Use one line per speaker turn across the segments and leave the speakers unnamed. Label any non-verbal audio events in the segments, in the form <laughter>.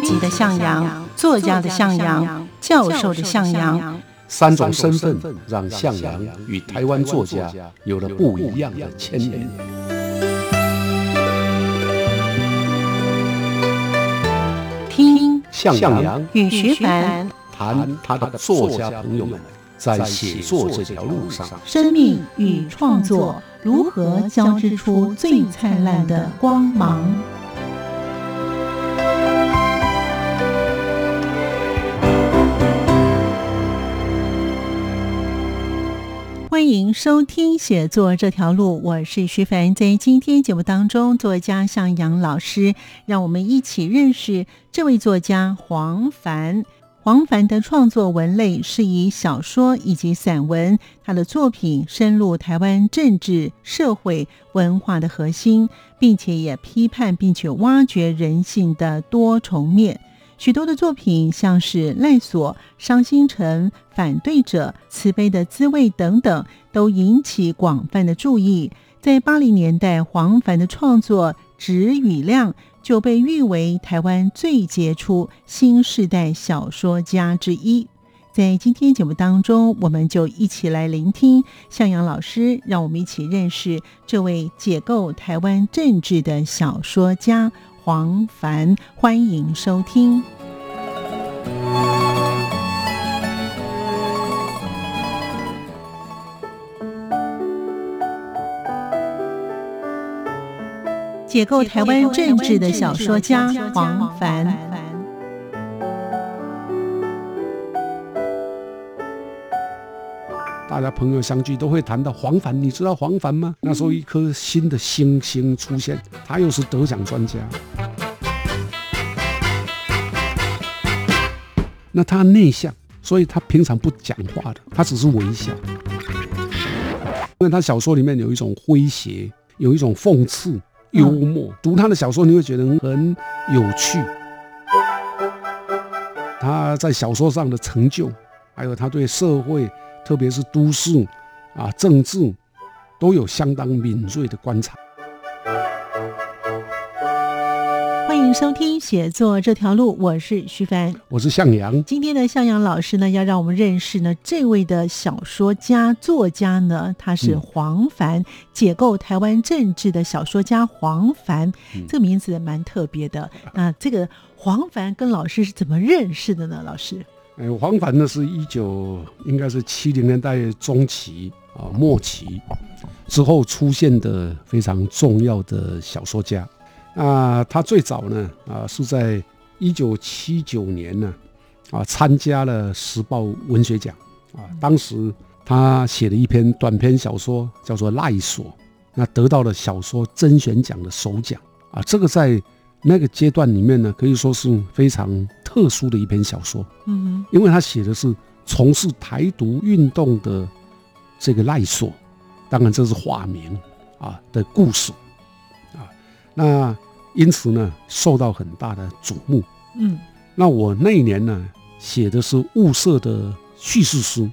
编辑的向阳，作家的向阳，教授的向阳，
三种身份让向阳与台湾作家有了不一样的牵连。
听
向阳
与徐凡
谈他的作家朋友们在写作这条路上，
生命与创作如何交织出最灿烂的光芒。欢迎收听《写作这条路》，我是徐凡。在今天节目当中，作家向阳老师让我们一起认识这位作家黄凡。黄凡的创作文类是以小说以及散文，他的作品深入台湾政治、社会、文化的核心，并且也批判并且挖掘人性的多重面。许多的作品，像是《赖索》《伤心城》《反对者》《慈悲的滋味》等等，都引起广泛的注意。在八零年代，黄凡的创作质与量就被誉为台湾最杰出新时代小说家之一。在今天节目当中，我们就一起来聆听向阳老师，让我们一起认识这位解构台湾政治的小说家。黄凡，欢迎收听。解构台湾政治的小说家黄凡，
大家朋友相聚都会谈到黄凡，你知道黄凡吗？那时候一颗新的星星出现，他又是得奖专家。那他内向，所以他平常不讲话的，他只是微笑。因为他小说里面有一种诙谐，有一种讽刺、幽默。读他的小说，你会觉得很有趣。他在小说上的成就，还有他对社会，特别是都市啊、政治，都有相当敏锐的观察。
迎收听写作这条路，我是徐凡，
我是向阳。
今天的向阳老师呢，要让我们认识呢这位的小说家作家呢，他是黄凡，解构台湾政治的小说家黄凡，这个名字蛮特别的。那这个黄凡跟老师是怎么认识的呢？老师，
哎，黄凡呢是一九应该是七零年代中期啊末期之后出现的非常重要的小说家。啊，他最早呢，啊，是在一九七九年呢，啊，参加了时报文学奖，啊，当时他写了一篇短篇小说，叫做《赖索》，那得到了小说甄选奖的首奖，啊，这个在那个阶段里面呢，可以说是非常特殊的一篇小说，嗯，因为他写的是从事台独运动的这个赖索，当然这是化名啊的故事。那因此呢，受到很大的瞩目。嗯，那我那一年呢，写的是物色的叙事书，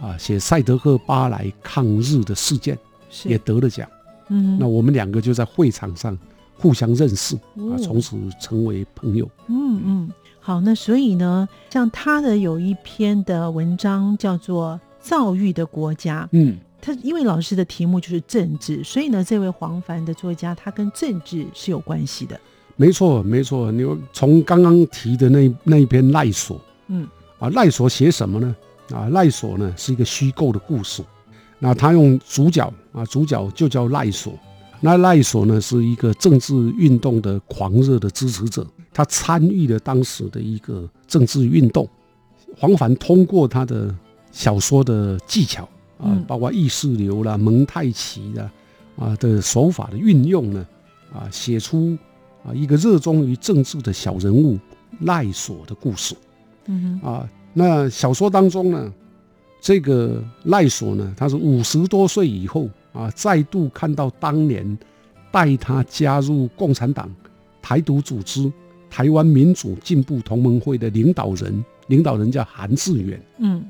啊，写赛德克巴莱抗日的事件，也得了奖。嗯，那我们两个就在会场上互相认识，啊，从此成为朋友。
嗯嗯，好，那所以呢，像他的有一篇的文章叫做《躁郁的国家》。嗯。他因为老师的题目就是政治，所以呢，这位黄凡的作家他跟政治是有关系的。
没错，没错。你从刚刚提的那那一篇赖索，嗯，啊，赖索写什么呢？啊，赖索呢是一个虚构的故事。那他用主角啊，主角就叫赖索。那赖索呢是一个政治运动的狂热的支持者，他参与了当时的一个政治运动。黄凡通过他的小说的技巧。啊，包括意识流啦、蒙太奇的啊的手法的运用呢，啊，写出啊一个热衷于政治的小人物赖索的故事。嗯哼，啊，那小说当中呢，这个赖索呢，他是五十多岁以后啊，再度看到当年带他加入共产党台独组织台湾民主进步同盟会的领导人，领导人叫韩志远。嗯。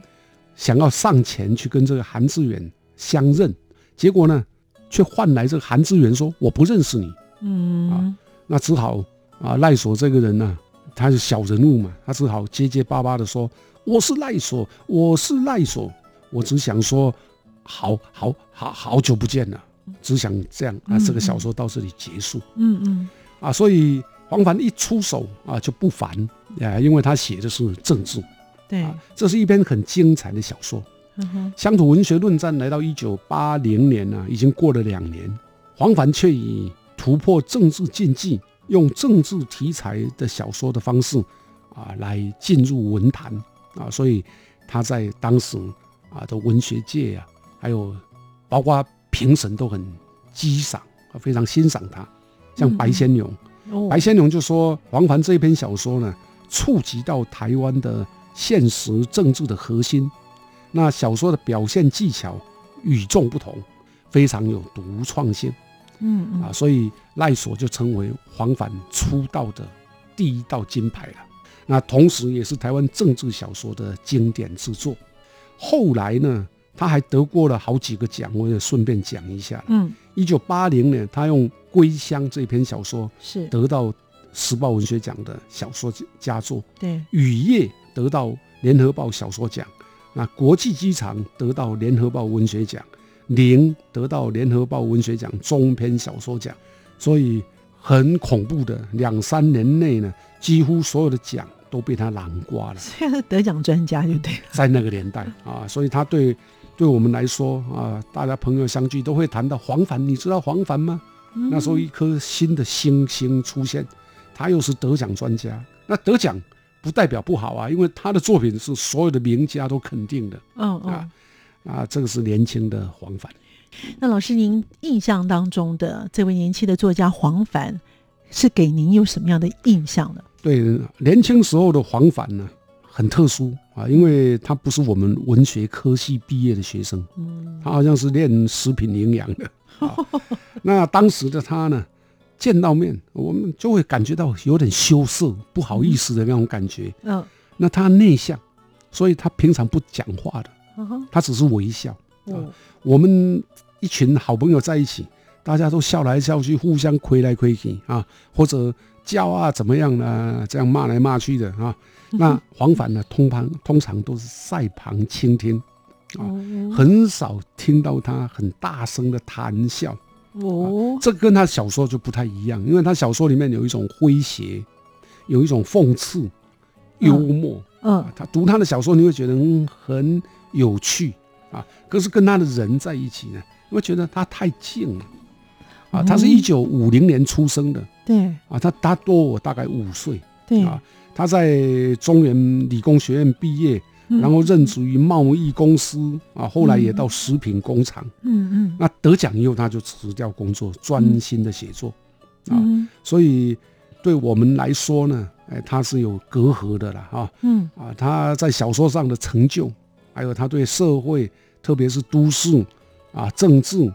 想要上前去跟这个韩志远相认，结果呢，却换来这个韩志远说我不认识你。嗯，啊，那只好啊赖索这个人呢，他是小人物嘛，他只好结结巴巴的说：“我是赖索，我是赖索，我只想说，好好好好久不见了，只想这样啊。”这个小说到这里结束。
嗯嗯，
啊，所以黄凡一出手啊就不凡啊，因为他写的是政治。
对，
这是一篇很精彩的小说。乡土文学论战来到一九八零年呢，已经过了两年，黄凡却以突破政治禁忌，用政治题材的小说的方式啊来进入文坛。啊，所以他在当时啊的文学界啊，还有包括评审都很激赏啊，非常欣赏他。像白先勇，白先勇就说黄凡这一篇小说呢，触及到台湾的现实政治的核心。那小说的表现技巧与众不同，非常有独创性，
嗯嗯
啊，所以赖索就成为黄凡出道的第一道金牌了。那同时也是台湾政治小说的经典之作。后来呢，他还得过了好几个奖，我也顺便讲一下。
嗯，
一九八零年，他用《归乡》这篇小说
是
得到时报文学奖的小说佳作。
对，《
雨夜》得到联合报小说奖。那国际机场得到联合报文学奖，零得到联合报文学奖中篇小说奖，所以很恐怖的两三年内呢，几乎所有的奖都被他囊括了。
现在得奖专家就对了，
在那个年代啊，所以他对对我们来说啊，大家朋友相聚都会谈到黄凡，你知道黄凡吗？那时候一颗新的星星出现，他又是得奖专家，那得奖。不代表不好啊，因为他的作品是所有的名家都肯定的。
嗯嗯
啊，啊，这个是年轻的黄凡。
那老师，您印象当中的这位年轻的作家黄凡，是给您有什么样的印象呢？
对，年轻时候的黄凡呢，很特殊啊，因为他不是我们文学科系毕业的学生，
嗯，
他好像是练食品营养的。<laughs> 那当时的他呢？见到面，我们就会感觉到有点羞涩、不好意思的那种感觉。
嗯，
那他内向，所以他平常不讲话的，他只是微笑。
哦，
我们一群好朋友在一起，大家都笑来笑去，互相亏来亏去啊，或者叫啊怎么样呢？这样骂来骂去的啊。那黄凡呢，通常通常都是在旁倾听啊，很少听到他很大声的谈笑。
哦，
这跟他小说就不太一样，因为他小说里面有一种诙谐，有一种讽刺、幽默。
嗯，
他读他的小说，你会觉得很有趣啊。可是跟他的人在一起呢，你会觉得他太静了。啊，他是一九五零年出生的。
对。
啊，他他多我大概五岁。
对。
啊，他在中原理工学院毕业。然后任职于贸易公司啊，后来也到食品工厂。
嗯嗯。
那得奖以后，他就辞掉工作，专心的写作。啊，所以对我们来说呢，哎，他是有隔阂的了哈。
嗯。
啊，他在小说上的成就，还有他对社会，特别是都市啊、政治，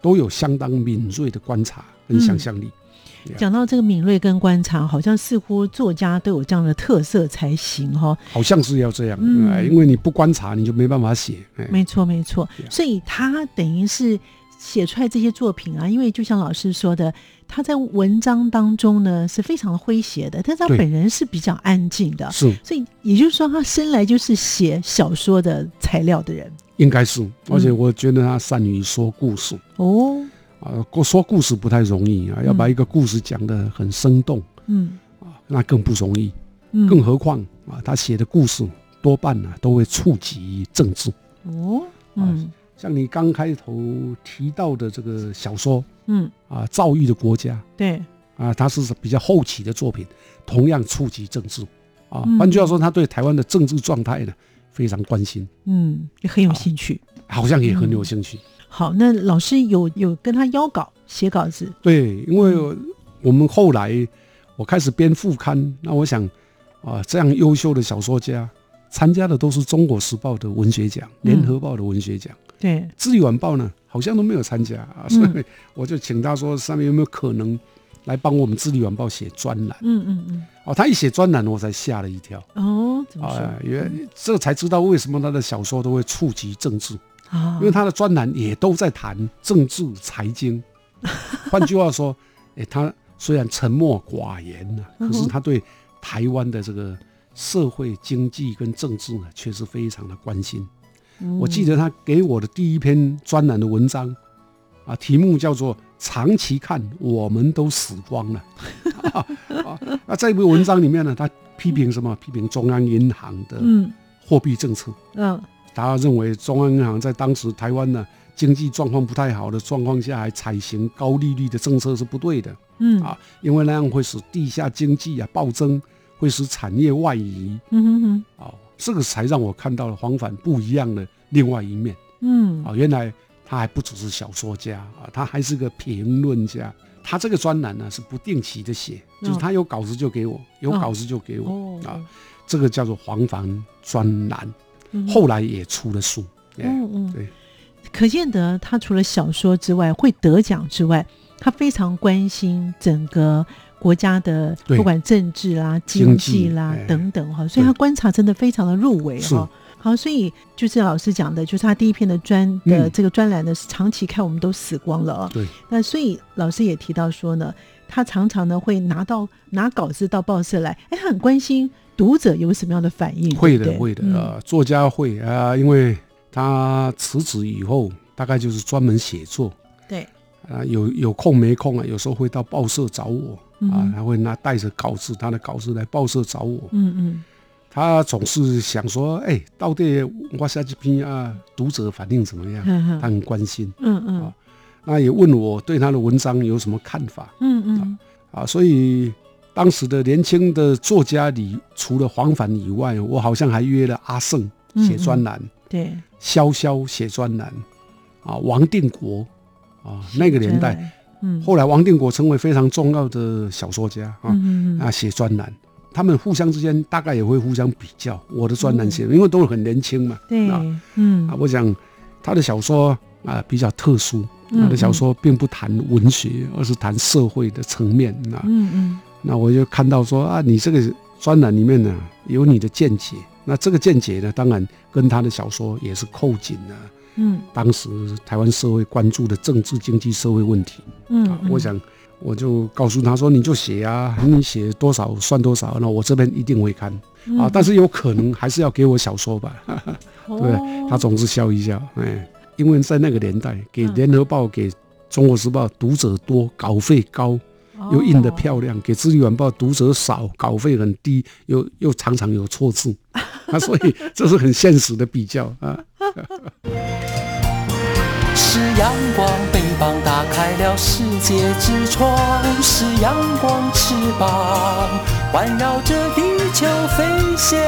都有相当敏锐的观察跟想象力。
讲到这个敏锐跟观察，好像似乎作家都有这样的特色才行哈。
好像是要这样，嗯，因为你不观察，你就没办法写。
没错，没错。所以他等于是写出来这些作品啊，因为就像老师说的，他在文章当中呢是非常诙谐的，但是他本人是比较安静的，
是。
所以也就是说，他生来就是写小说的材料的人，
应该是。而且我觉得他善于说故事。
哦。
啊，说故事不太容易啊，要把一个故事讲得很生动，
嗯，
啊，那更不容易，嗯，更何况啊，他写的故事多半呢都会触及政治，
哦，嗯，
像你刚开头提到的这个小说，
嗯，
啊，躁郁的国家，
对，
啊，他是比较后期的作品，同样触及政治，啊，换句话说，他对台湾的政治状态呢非常关心，
嗯，也很有兴趣，
好像也很有兴趣。
好，那老师有有跟他邀稿写稿子？
对，因为我们后来我开始编副刊，那我想啊，这样优秀的小说家参加的都是《中国时报》的文学奖、《联合报》的文学奖，
对，《
自由晚报》呢好像都没有参加啊，所以我就请他说，上面有没有可能来帮我们《智利晚报》写专栏？
嗯嗯嗯。
哦，他一写专栏，我才吓了一跳。
哦，怎么说？
原这才知道为什么他的小说都会触及政治。
啊，
因为他的专栏也都在谈政治财经，<laughs> 换句话说，哎，他虽然沉默寡言呢，可是他对台湾的这个社会经济跟政治呢，却是非常的关心。我记得他给我的第一篇专栏的文章，啊，题目叫做“长期看，我们都死光了”。<laughs> 啊，那这篇文章里面呢，他批评什么？批评中央银行的货币政策。嗯，他认为中央银行在当时台湾呢经济状况不太好的状况下，还采行高利率的政策是不对的。嗯，啊，因为那样会使地下经济啊暴增，会使产业外移。嗯哼哼，啊。这个才让我看到了黄凡不一样的另外一面。嗯，啊，原来他还不只是小说家啊，他还是个评论家。他这个专栏呢是不定期的写，就是他有稿子就给我，有稿子就给我啊。这个叫做黄凡专栏，后来也出了书。嗯嗯，对，
可见得他除了小说之外，会得奖之外，他非常关心整个。国家的不管政治啦、经济啦等等哈，所以他观察真的非常的入围哈。好，所以就是老师讲的，就是他第一篇的专的这个专栏呢，是长期看我们都死光了啊。
对。
那所以老师也提到说呢，他常常呢会拿到拿稿子到报社来，哎，他很关心读者有什么样的反应。
会的，会的啊，作家会啊，因为他辞职以后，大概就是专门写作。
对。
啊，有有空没空啊，有时候会到报社找我。啊，他会拿带着稿子，他的稿子来报社找我。嗯嗯，他总是想说，哎，到底我下几篇啊，读者反应怎么样？他很关心。嗯嗯，啊，那也问我对他的文章有什么看法？嗯嗯，啊，所以当时的年轻的作家里，除了黄凡以外，我好像还约了阿胜写专栏，
对，
潇潇写专栏，啊，王定国，啊，那个年代。后来王定国成为非常重要的小说家啊，啊写专栏，他们互相之间大概也会互相比较我的专栏写，因为都是很年轻嘛，
对啊，嗯。
啊，我想他的小说啊比较特殊，他的小说并不谈文学，而是谈社会的层面啊，嗯嗯，那我就看到说啊，你这个专栏里面呢有你的见解，那这个见解呢，当然跟他的小说也是扣紧的。嗯，当时台湾社会关注的政治、经济、社会问题，嗯，我想我就告诉他说：“你就写啊，你写多少算多少，那我这边一定会看。啊。但是有可能还是要给我小说吧，<laughs> 对他总是笑一笑，哎，因为在那个年代，给联合报、给中国时报读者多，稿费高，又印得漂亮；给自由晚报读者少，稿费很低，又又常常有错字，<laughs> 啊，所以这是很现实的比较啊。<laughs> ”是阳光，翅膀打开了世界之窗；是阳光，翅膀环绕着地球飞翔。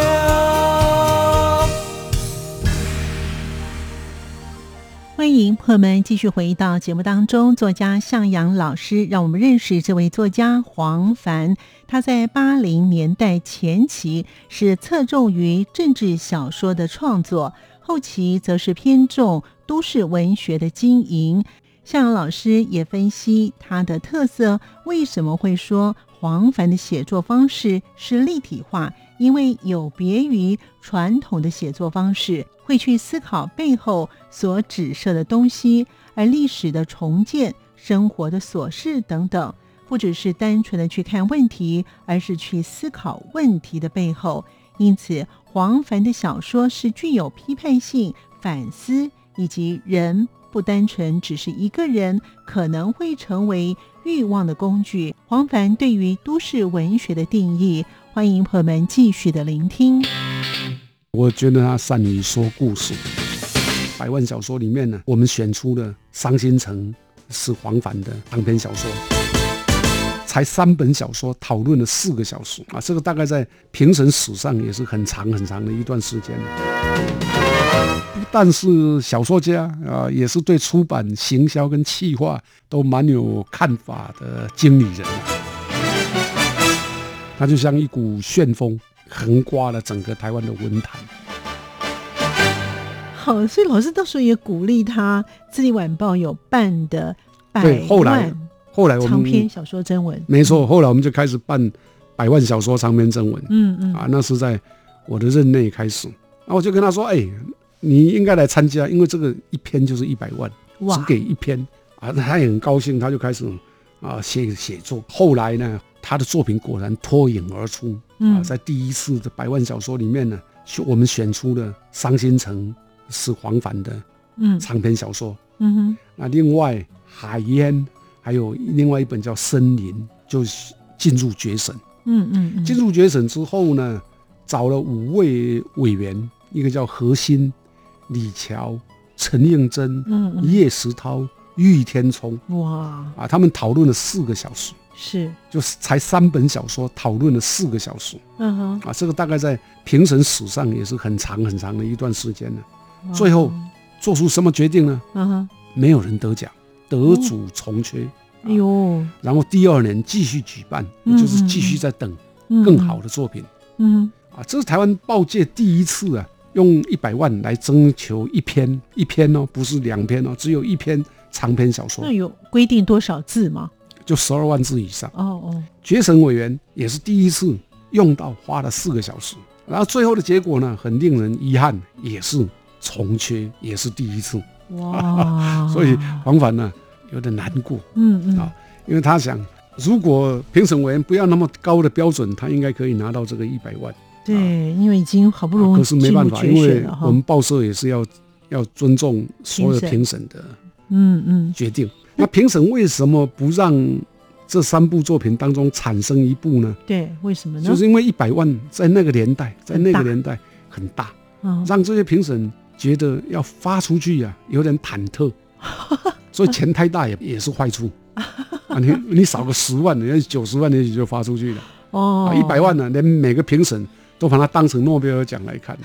欢迎朋友们继续回到节目当中，作家向阳老师让我们认识这位作家黄凡。他在八零年代前期是侧重于政治小说的创作。后期则是偏重都市文学的经营。向阳老师也分析他的特色，为什么会说黄凡的写作方式是立体化？因为有别于传统的写作方式，会去思考背后所指涉的东西，而历史的重建、生活的琐事等等，不只是单纯的去看问题，而是去思考问题的背后。因此，黄凡的小说是具有批判性、反思，以及人不单纯只是一个人，可能会成为欲望的工具。黄凡对于都市文学的定义，欢迎朋友们继续的聆听。
我觉得他善于说故事。百万小说里面呢，我们选出了《伤心城》是黄凡的长篇小说。才三本小说，讨论了四个小时啊！这个大概在评审史上也是很长很长的一段时间。但是小说家啊，也是对出版、行销跟企划都蛮有看法的经理人。他就像一股旋风，横刮了整个台湾的文坛。
好，所以老师到时候也鼓励他，《自己晚报》有办的百
万。后来我们
长篇小说征文，
没错。后来我们就开始办百万小说长篇征文，嗯嗯，啊，那是在我的任内开始。那我就跟他说：“哎，你应该来参加，因为这个一篇就是一百万，只给一篇啊。”他也很高兴，他就开始啊写写作。后来呢，他的作品果然脱颖而出啊，
嗯
在第一次的百万小说里面呢，选我们选出了《伤心城》是黄凡的
嗯。
长篇小说，
嗯哼。
那另外《海烟》还有另外一本叫《森林》，就是进入决审。
嗯嗯嗯，
进入决审之后呢，找了五位委员，一个叫何欣、李乔、陈应真、
嗯嗯。
叶石涛、郁天聪。
哇。
啊，他们讨论了四个小时，
是
就是才三本小说，讨论了四个小时
嗯哼
啊，这个大概在评审史上也是很长很长的一段时间了。最后做出什么决定呢？
嗯哼
没有人得奖，得主从缺。
哎呦
然后第二年继续举办，
嗯
就是继续在等
嗯
更好的作品
嗯
啊。这是台湾报界第一次啊，用一百万来征求一篇一篇哦，不是两篇哦，只有一篇长篇小说
那，有规定多少字吗？
就十二万字以上。
哦哦。
决审委员也是第一次用到花了四个小时，然后最后的结果呢，很令人遗憾，也是重缺，也是第一次，
哇，<laughs>
所以黄凡呢有点难过。
嗯嗯。
啊因为他想，如果评审委员不要那么高的标准，他应该可以拿到这个一百万。
对，因为已经好不容易
啊可是没办法，因为我们报社也是要要尊重所有评审的
嗯嗯。
决定。<laughs> 那评审为什么不让这三部作品当中产生一部呢？
对，为什么呢？
就是因为一百万在那个年代，在那个年代很大，
嗯
让这些评审觉得要发出去呀、有点忐忑，<laughs> 所以钱太大也也是坏处。<laughs> 啊，你你少个十万，人家九十万也许就发出去了。
哦
啊，一百万呢，连每个评审都把它当成诺贝尔奖来看。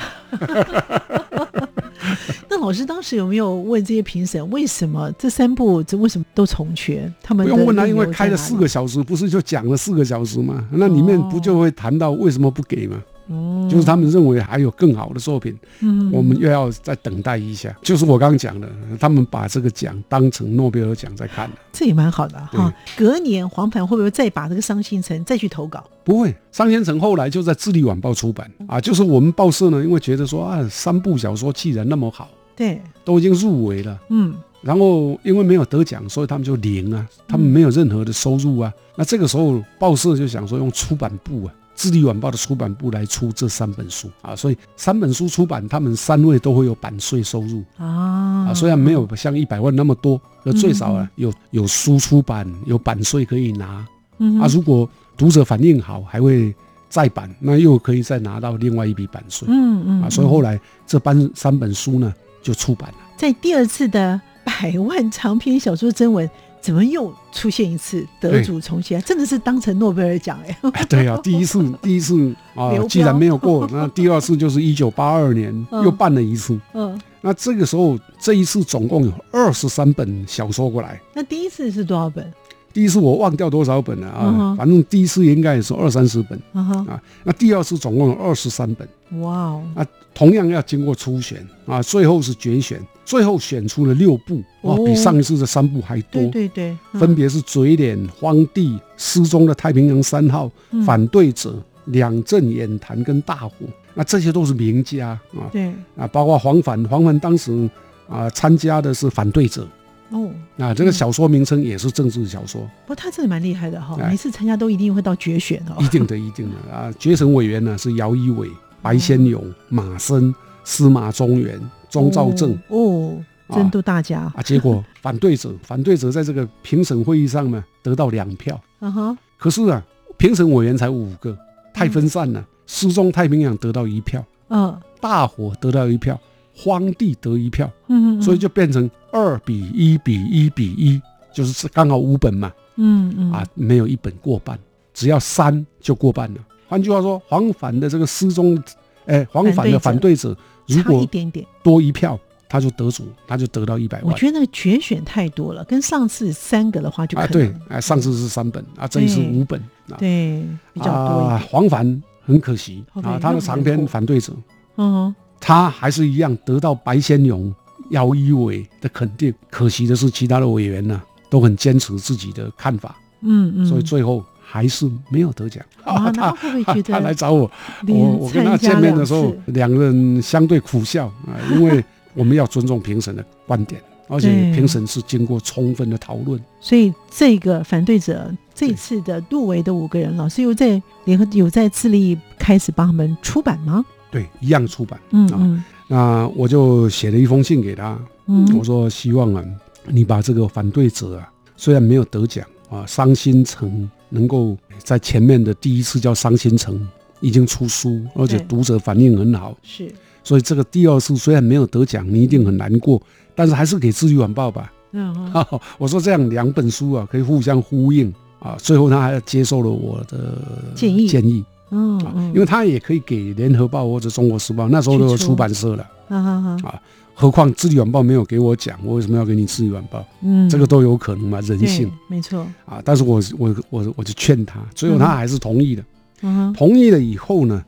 那老师当时有没有问这些评审，为什么这三部这为什么都重缺？他们的
不用问他，
理
因为开了四个小时，不是就讲了四个小时吗？那里面不就会谈到为什么不给吗？
哦
就是他们认为还有更好的作品，
嗯
我们又要再等待一下。就是我刚刚讲的，他们把这个奖当成诺贝尔奖在看。
这也蛮好的哈。隔年黄盘会不会再把这个伤心城再去投稿？
不会，商先城后来就在《智利晚报》出版啊，就是我们报社呢，因为觉得说啊，三部小说既然那么好，
对，
都已经入围了。
嗯
然后因为没有得奖，所以他们就零啊，他们没有任何的收入啊。那这个时候报社就想说用出版部啊，《智利晚报》的出版部来出这三本书啊，所以三本书出版，他们三位都会有版税收入
啊
啊。虽然没有像一百万那么多，那最少啊有有书出版，有版税可以拿
嗯
啊。如果读者反应好，还会再版，那又可以再拿到另外一笔版税
嗯嗯
啊。所以后来这班三本书呢就出版了。
在第二次的百万长篇小说征文，怎么又出现一次得主重现？真的是当成诺贝尔奖哎！
哎，对啊，<laughs> 第一次第一次啊既然没有过，<laughs> 那第二次就是一九八二年
嗯
又办了一次。
嗯，
那这个时候，这一次总共有二十三本小说过来。
那第一次是多少本？
第一次我忘掉多少本了啊，
嗯
反正第一次应该也是二三十本
啊。
那第二次总共有二十三本，
哇哦，
啊，同样要经过初选啊，最后是决选，最后选出了六部，哇，
哦。
比上一次的三部还多。
对对对，嗯。
分别是嘴脸、荒地、失踪的太平洋三号、
嗯
反对者、两阵演谈跟大火，那这些都是名家啊。
对。
啊，包括黄凡，黄凡当时啊参加的是反对者
哦。
啊，这个小说名称也是政治小说，
不过他真的蛮厉害的哈，
哎。
每次参加都一定会到决选哦。
一定的，<laughs> 一定的。啊。决审委员呢是姚一伟、白先勇、马森、司马中原、钟兆正
哦，哦真都大家，
啊，结果反对者 <laughs> 反对者在这个评审会议上呢得到两票。
嗯哼，
可是啊，评审委员才五个，太分散了。失踪太平洋得到一票，
嗯。
大火得到一票，荒地得一票，
嗯，
所以就变成二比一比一比一，就是刚好五本嘛，
嗯嗯
啊，没有一本过半，只要三就过半了。换句话说，黄反的这个失踪，哎，黄反的反对者如果
点点。
多一票，他就得主，他就得到一百万。
我觉得那个决选太多了，跟上次三个的话就可
啊，
能
对，哎，上次是三本啊，这一次五本啊。
对比较多
啊。，黄凡很可惜啊，他的长篇反对者，
嗯
他还是一样得到白先勇、姚一伟的肯定。可惜的是，其他的委员呢都很坚持自己的看法，
嗯嗯，
所以最后还是没有得奖。
啊，那
他
会不会觉 <laughs>
他来找我，我我跟他见面的时候
次，
两个人相对苦笑啊，因为我们要尊重评审的观点而且
对
评审是经过充分的讨论。
所以这个反对者这次的入围的五个人，老师又在联合有在致力开始帮他们出版吗？
对，一样出版。啊
嗯。嗯
那我就写了一封信给他，
嗯，
我说希望啊，你把这个反对者啊，虽然没有得奖啊，伤心城能够在前面的第一次叫伤心城已经出书，而且
对
读者反应很好，
是，
所以这个第二次虽然没有得奖，你一定很难过，但是还是给《自由晚报》吧。
嗯 <laughs>
我说这样两本书啊可以互相呼应啊，最后他还接受了我的
建议。
建议。啊，
嗯嗯，
因为他也可以给《联合报》或者《中国时报》，那时候都有
出
出版社了。
哈哈哈，
何况《自由晚报》没有给我讲，我为什么要给你《自由晚报》？
嗯，
这个都有可能嘛，人性
没错，
啊。但是我我我我就劝他，最后他还是同意的。
嗯哼，
同意了以后呢，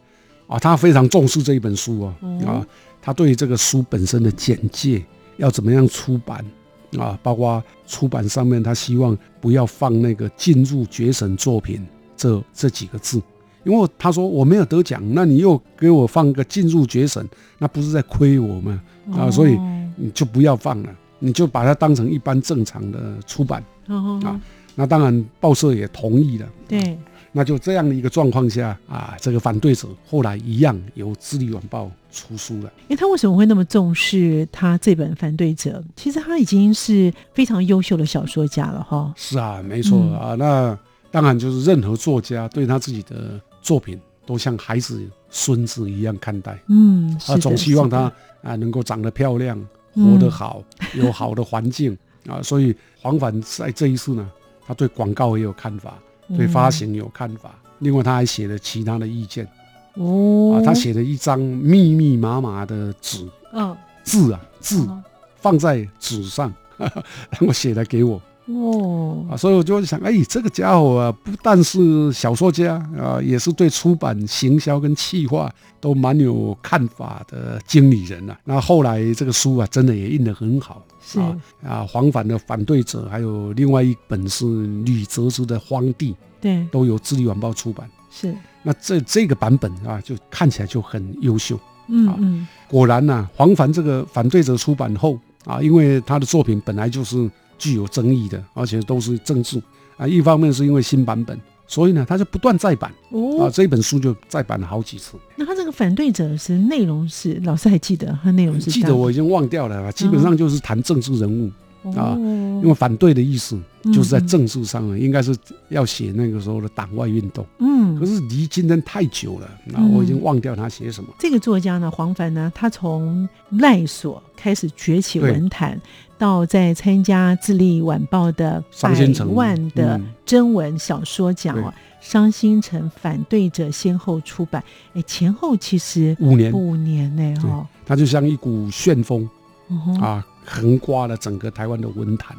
啊，他非常重视这一本书哦，
哦
啊，他对这个书本身的简介要怎么样出版啊，包括出版上面，他希望不要放那个进入决审作品这这几个字。因为他说我没有得奖，那你又给我放个进入决审，那不是在亏我吗？啊所以
哦
你就不要放了，你就把它当成一般正常的出版。啊那当然，报社也同意了。
对，
那就这样的一个状况下啊，这个反对者后来一样由《智利晚报》出书了。
因为他为什么会那么重视他这本《反对者》？其实他已经是非常优秀的小说家了哈。
是啊，没错、
嗯
啊。那当然就是任何作家对他自己的作品都像孩子、孙子一样看待，
嗯，是
啊，总希望他啊能够长得漂亮，
嗯。
活得好，<laughs> 有好的环境啊。所以黄凡在这一次呢，他对广告也有看法，对发
嗯
行有看法。另外，他还写了其他的意见
哦。
啊，他写了一张密密麻麻的纸
嗯
字啊字
嗯
放在纸上，<laughs> 然后写来给我
哦
啊，所以我就想，哎，这个家伙啊，不但是小说家啊，也是对出版、行销跟企划都蛮有看法的经理人啊。那后来这个书啊，真的也印得很好。
是
啊啊，黄凡的反对者，还有另外一本是吕泽之的《荒地》，
对
都由《智利晚报》出版。
是
那这这个版本啊，就看起来就很优秀。好
嗯嗯
果然呐、黄凡这个反对者出版后啊，因为他的作品本来就是具有争议的，而且都是政治啊。一方面是因为新版本，所以呢，他就不断再版啊。
哦，
这本书就再版了好几次。
那他这个反对者是内容是老师还记得他内容是
记得我已经忘掉了，基本上就是谈政治人物，啊因为反对的意思就是在政治上啊，应该是要写那个时候的党外运动。
嗯
可是离今天太久了，那我已经忘掉他写什么。
这个作家呢，黄凡呢，他从赖所开始崛起文坛，到在参加《智利晚报》的百万的
嗯
征文小说奖哦，伤心城》《反对者》先后出版，哎，前后其实
五年，
五年呢，哦，
它就像一股旋风
嗯，
啊，横刮了整个台湾的文坛。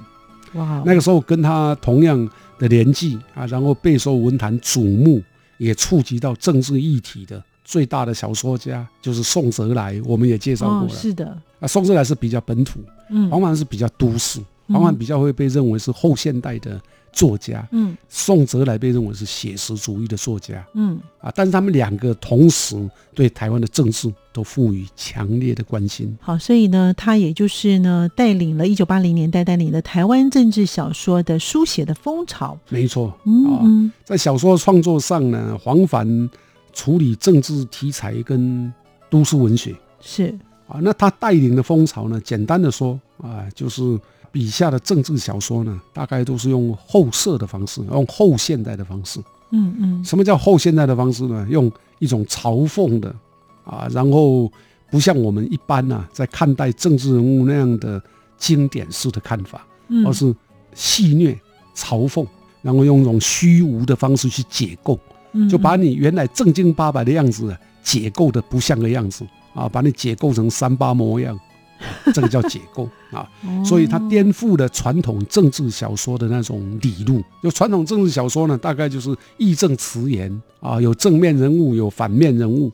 哇，
那个时候跟他同样的年纪啊，然后备受文坛瞩目，也触及到政治议题的最大的小说家就是宋哲来，我们也介绍过
哦，
了。
是的，
啊，宋哲来是比较本土，
嗯
黄凡是比较都市，
嗯
黄凡比较会被认为是后现代的作家，
嗯
宋哲来被认为是写实主义的作家
嗯
啊。但是他们两个同时对台湾的政治都赋予强烈的关心。
好，所以呢，他也就是呢，带领了一九八零年代带领的台湾政治小说的书写的风潮。
没错，
嗯
在小说创作上呢，黄凡处理政治题材跟都市文学
是，
啊，那他带领的风潮呢，简单的说啊，就是笔下的政治小说呢，大概都是用后设的方式，用后现代的方式。
嗯嗯
什么叫后现代的方式呢？用一种嘲讽的啊，然后不像我们一般呐、在看待政治人物那样的经典式的看法，
嗯，
而是戏谑、嘲讽，然后用一种虚无的方式去解构。
嗯
就把你原来正经八百的样子啊解构的不像个样子啊，把你解构成三八模样，这个叫解构啊。<laughs>
嗯
所以它颠覆了传统政治小说的那种理路。就传统政治小说呢，大概就是义正辞严啊，有正面人物，有反面人物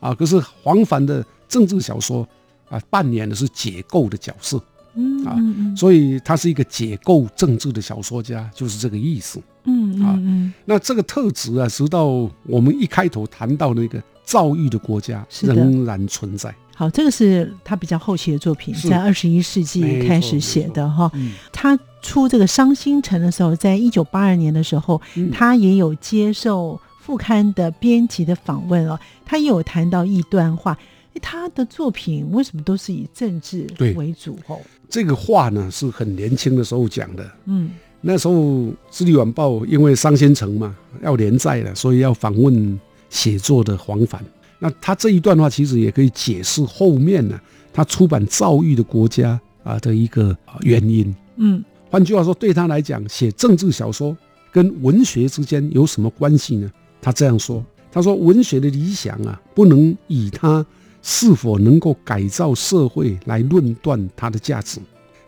啊。可是黄凡的政治小说啊，扮演的是解构的角色，
嗯
啊所以他是一个解构政治的小说家，就是这个意思。
嗯
啊那这个特质啊，直到我们一开头谈到那个躁郁的国家，仍然存在。
好，这个是他比较后期的作品，
是
在二十一世纪开始写的哈。
嗯
他出这个《伤心城》的时候，在一九八二年的时候，
嗯
他也有接受副刊的编辑的访问哦，他也有谈到一段话。他的作品为什么都是以政治
对
为主？哦，
这个话呢是很年轻的时候讲的。
嗯
那时候《智利晚报》因为《伤心城》嘛要连载了，所以要访问写作的黄凡。那他这一段话其实也可以解释后面呢，他出版躁郁的国家啊的一个啊原因。
嗯
换句话说，对他来讲，写政治小说跟文学之间有什么关系呢？他这样说：“他说，文学的理想啊，不能以他是否能够改造社会来论断它的价值。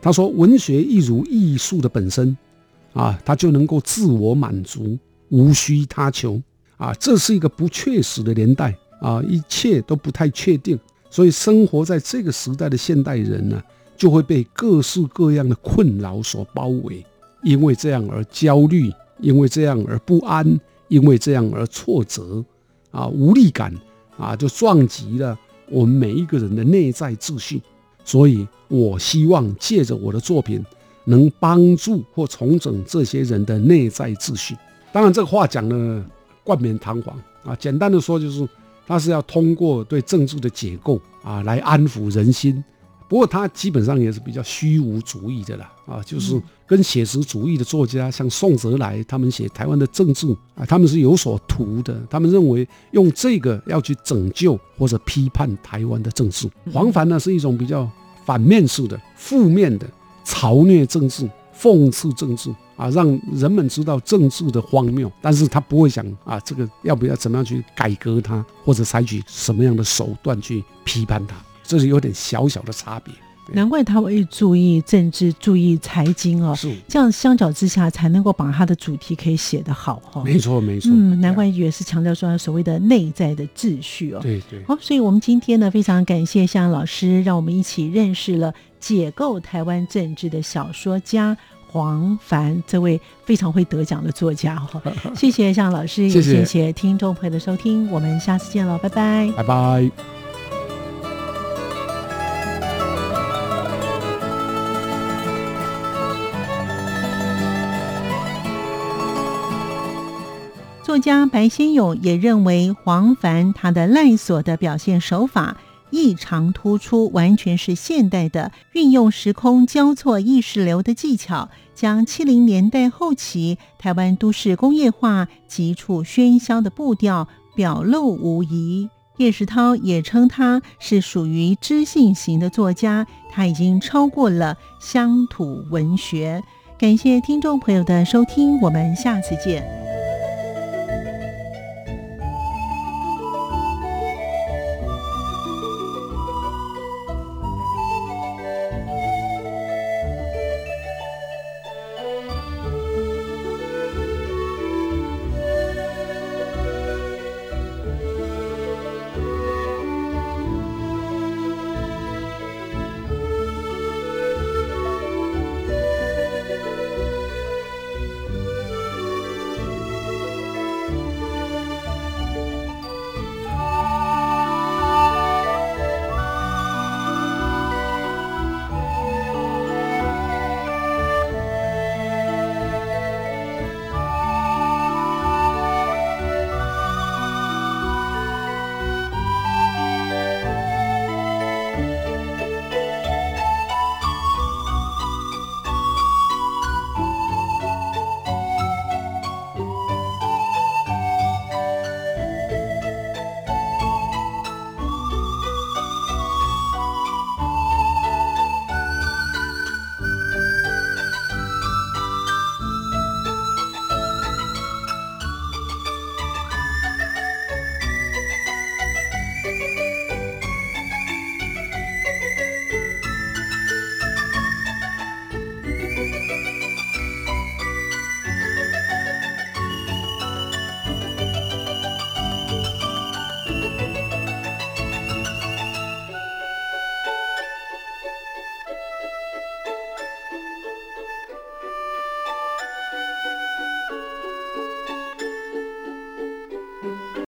他说，文学一如艺术的本身，啊，它就能够自我满足，无需他求。啊，这是一个不确实的年代啊，一切都不太确定，所以生活在这个时代的现代人呢、就会被各式各样的困扰所包围，因为这样而焦虑，因为这样而不安，因为这样而挫折，啊，无力感啊，就撞击了我们每一个人的内在秩序。所以我希望借着我的作品，能帮助或重整这些人的内在秩序。当然，这个话讲的冠冕堂皇。啊，简单的说就是，他是要通过对政治的解构啊，来安抚人心。不过他基本上也是比较虚无主义的啦，啊，就是跟写实主义的作家，像宋哲来他们写台湾的政治啊，他们是有所图的，他们认为用这个要去拯救或者批判台湾的政治。黄凡呢是一种比较反面式的、负面的嘲虐政治、讽刺政治啊，让人们知道政治的荒谬，但是他不会想啊，这个要不要怎么样去改革它，或者采取什么样的手段去批判它，这是有点小小的差别。
难怪他会注意政治、注意财经哦，
是，
这样相较之下才能够把他的主题可以写得好哈、哦。
没错没错。
嗯，难怪也是强调说所谓的内在的秩序哦。
对对。
好，所以我们今天呢，非常感谢向老师，让我们一起认识了解构台湾政治的小说家黄凡这位非常会得奖的作家哈、<laughs> 谢谢向老师，也
谢谢
谢谢听众朋友的收听，我们下次见喽，拜拜。
拜拜。
作家白先勇也认为黄凡他的赖索的表现手法异常突出，完全是现代的运用时空交错意识流的技巧，将七零年代后期台湾都市工业化急促喧嚣的步调表露无遗。叶石涛也称他是属于知性型的作家，他已经超过了乡土文学。感谢听众朋友的收听，我们下次见。